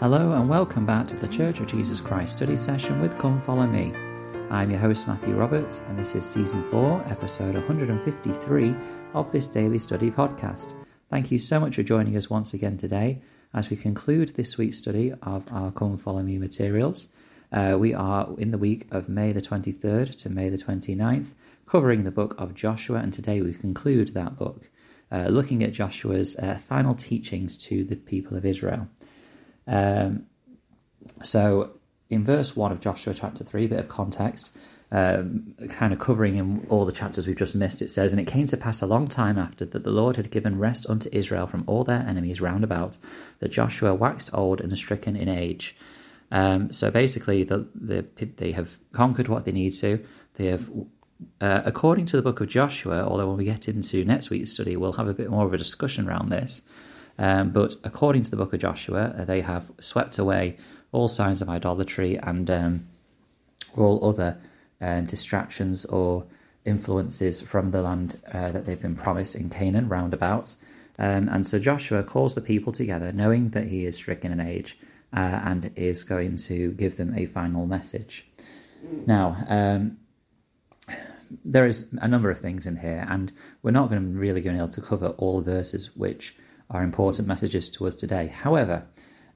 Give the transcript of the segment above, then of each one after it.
Hello and welcome back to the Church of Jesus Christ study session with Come Follow Me. I'm your host Matthew Roberts and this is season 4, episode 153 of this daily study podcast. Thank you so much for joining us once again today as we conclude this week's study of our Come Follow Me materials. Uh, we are in the week of May the 23rd to May the 29th, covering the book of Joshua, and today we conclude that book, uh, looking at Joshua's uh, final teachings to the people of Israel. Um, so, in verse 1 of Joshua chapter 3, a bit of context, um, kind of covering in all the chapters we've just missed, it says, And it came to pass a long time after that the Lord had given rest unto Israel from all their enemies round about, that Joshua waxed old and stricken in age. Um, so basically, the, the, they have conquered what they need to. They have, uh, according to the book of Joshua, although when we get into next week's study, we'll have a bit more of a discussion around this. Um, but according to the book of Joshua, uh, they have swept away all signs of idolatry and um, all other uh, distractions or influences from the land uh, that they've been promised in Canaan roundabout. Um, and so Joshua calls the people together, knowing that he is stricken in age, uh, and is going to give them a final message. Now, um, there is a number of things in here, and we're not going to really going to be able to cover all the verses which are important messages to us today. However,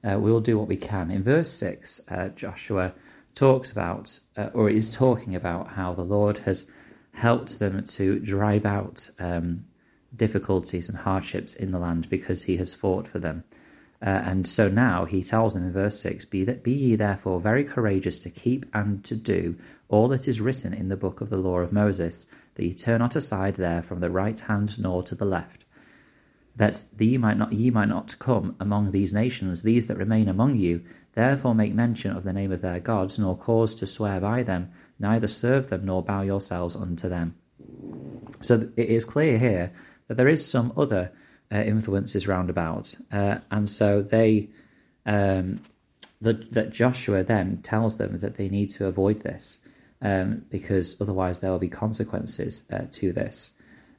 uh, we will do what we can. In verse 6, uh, Joshua talks about, uh, or is talking about, how the Lord has helped them to drive out um, difficulties and hardships in the land because he has fought for them. Uh, and so now he tells them in verse 6 be, that, be ye therefore very courageous to keep and to do all that is written in the book of the law of Moses, that ye turn not aside there from the right hand nor to the left that ye might not ye might not come among these nations, these that remain among you, therefore make mention of the name of their gods, nor cause to swear by them, neither serve them nor bow yourselves unto them. So it is clear here that there is some other uh, influences round about, uh, and so they um, the, that Joshua then tells them that they need to avoid this um, because otherwise there will be consequences uh, to this.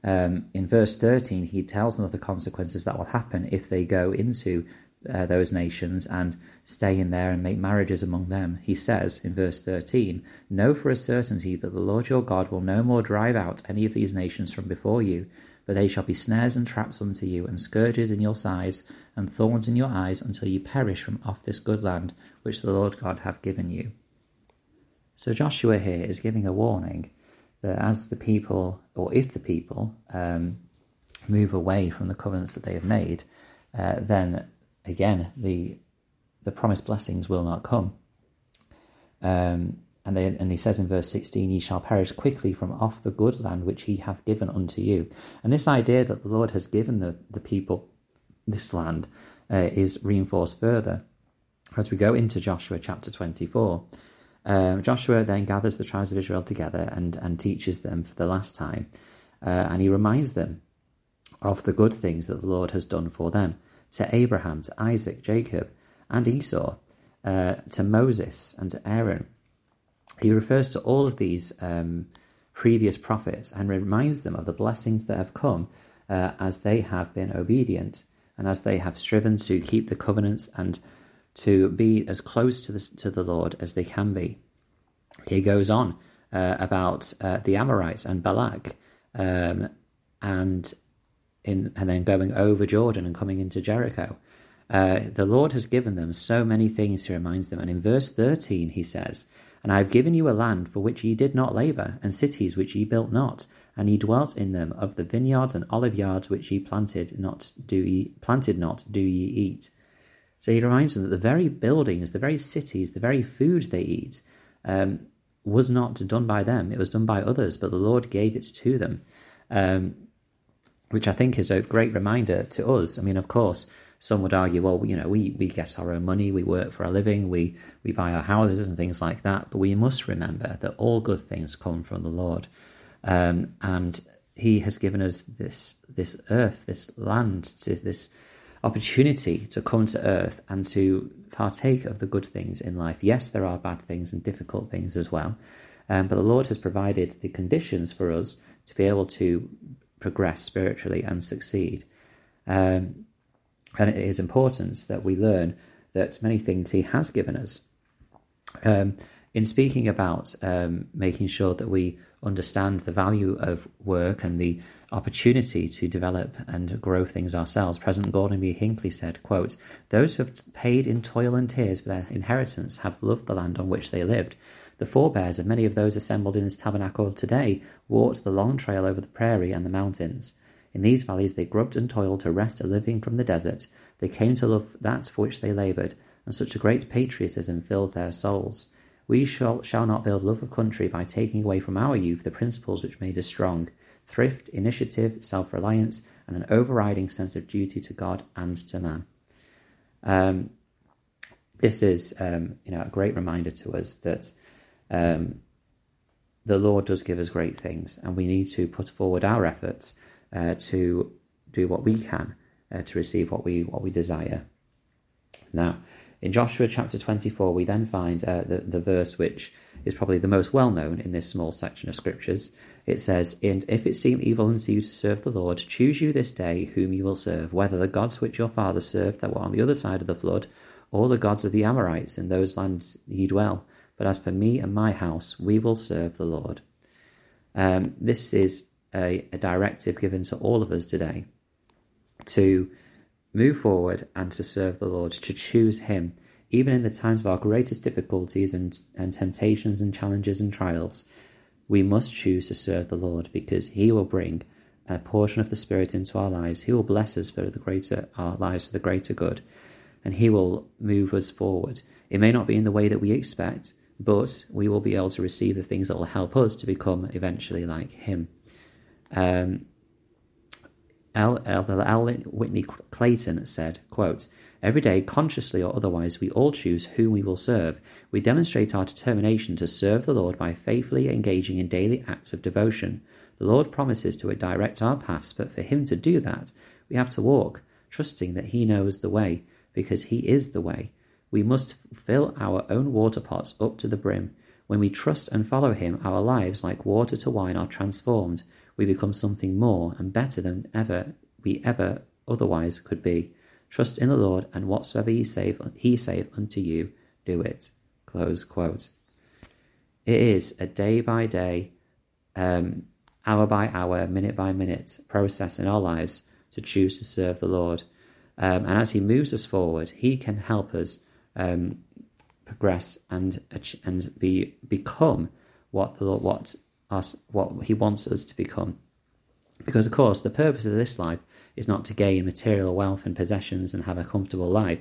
Um, in verse 13, he tells them of the consequences that will happen if they go into uh, those nations and stay in there and make marriages among them. He says in verse 13, Know for a certainty that the Lord your God will no more drive out any of these nations from before you, but they shall be snares and traps unto you, and scourges in your sides, and thorns in your eyes, until you perish from off this good land which the Lord God hath given you. So Joshua here is giving a warning that as the people, or if the people, um, move away from the covenants that they have made, uh, then again the the promised blessings will not come. Um, and, they, and he says in verse 16, Ye shall perish quickly from off the good land which he hath given unto you. And this idea that the Lord has given the, the people this land uh, is reinforced further as we go into Joshua chapter 24. Um, Joshua then gathers the tribes of Israel together and, and teaches them for the last time. Uh, and he reminds them of the good things that the Lord has done for them to Abraham, to Isaac, Jacob, and Esau, uh, to Moses, and to Aaron. He refers to all of these um, previous prophets and reminds them of the blessings that have come uh, as they have been obedient and as they have striven to keep the covenants and to be as close to the, to the Lord as they can be. He goes on uh, about uh, the Amorites and Balak, um, and in and then going over Jordan and coming into Jericho. Uh, the Lord has given them so many things, he reminds them. And in verse 13, he says, And I have given you a land for which ye did not labour, and cities which ye built not, and ye dwelt in them. Of the vineyards and olive yards which ye planted not, do ye planted not, do ye eat. So he reminds them that the very buildings, the very cities, the very food they eat um, was not done by them. It was done by others, but the Lord gave it to them, um, which I think is a great reminder to us. I mean, of course, some would argue, well, you know, we, we get our own money, we work for a living, we, we buy our houses and things like that, but we must remember that all good things come from the Lord. Um, and he has given us this this earth, this land, this opportunity to come to earth and to partake of the good things in life. Yes, there are bad things and difficult things as well, um, but the Lord has provided the conditions for us to be able to progress spiritually and succeed. Um, and it is important that we learn that many things He has given us. Um, in speaking about um, making sure that we understand the value of work and the opportunity to develop and grow things ourselves, President Gordon B. Hinckley said, quote, Those who have paid in toil and tears for their inheritance have loved the land on which they lived. The forebears of many of those assembled in this tabernacle today walked the long trail over the prairie and the mountains. In these valleys they grubbed and toiled to wrest a living from the desert. They came to love that for which they laboured, and such a great patriotism filled their souls. We shall, shall not build love of country by taking away from our youth the principles which made us strong thrift, initiative, self reliance, and an overriding sense of duty to God and to man. Um, this is um, you know, a great reminder to us that um, the Lord does give us great things, and we need to put forward our efforts uh, to do what we can uh, to receive what we what we desire. Now, in Joshua chapter 24, we then find uh, the, the verse which is probably the most well known in this small section of scriptures. It says, And if it seem evil unto you to serve the Lord, choose you this day whom you will serve, whether the gods which your fathers served that were on the other side of the flood, or the gods of the Amorites in those lands ye dwell. But as for me and my house, we will serve the Lord. Um, this is a, a directive given to all of us today to move forward and to serve the Lord, to choose Him, even in the times of our greatest difficulties and, and temptations and challenges and trials. We must choose to serve the Lord because He will bring a portion of the Spirit into our lives. He will bless us for the greater our lives for the greater good, and He will move us forward. It may not be in the way that we expect, but we will be able to receive the things that will help us to become eventually like him. Um, L. L. L. Whitney Clayton said, quote, Every day, consciously or otherwise, we all choose whom we will serve. We demonstrate our determination to serve the Lord by faithfully engaging in daily acts of devotion. The Lord promises to direct our paths, but for Him to do that, we have to walk, trusting that He knows the way, because He is the way. We must fill our own water pots up to the brim. When we trust and follow Him, our lives, like water to wine, are transformed. We become something more and better than ever we ever otherwise could be. Trust in the Lord, and whatsoever He save, He save unto you, do it. Close quote. It is a day by day, um, hour by hour, minute by minute process in our lives to choose to serve the Lord. Um, and as He moves us forward, He can help us um, progress and and be become what the Lord, what us what He wants us to become. Because of course, the purpose of this life is not to gain material wealth and possessions and have a comfortable life.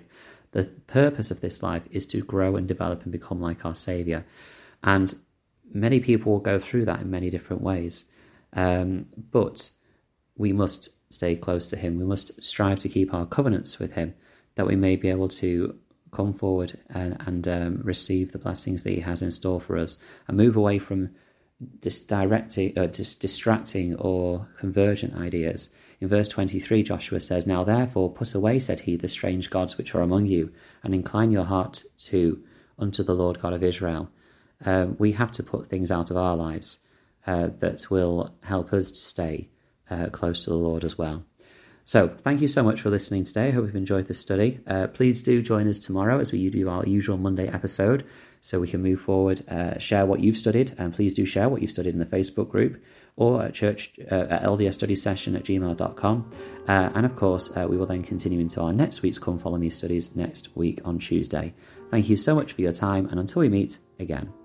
The purpose of this life is to grow and develop and become like our Savior. And many people will go through that in many different ways. Um, but we must stay close to Him. We must strive to keep our covenants with Him, that we may be able to come forward and, and um, receive the blessings that He has in store for us, and move away from dis- directing, uh, dis- distracting or convergent ideas. In verse 23, Joshua says, Now therefore put away, said he, the strange gods which are among you, and incline your heart to unto the Lord God of Israel. Um, we have to put things out of our lives uh, that will help us to stay uh, close to the Lord as well. So, thank you so much for listening today. I hope you've enjoyed this study. Uh, please do join us tomorrow as we do our usual Monday episode so we can move forward, uh, share what you've studied, and please do share what you've studied in the Facebook group or at church uh, at LDS study session at gmail.com. Uh, and of course, uh, we will then continue into our next week's Come Follow Me studies next week on Tuesday. Thank you so much for your time, and until we meet again.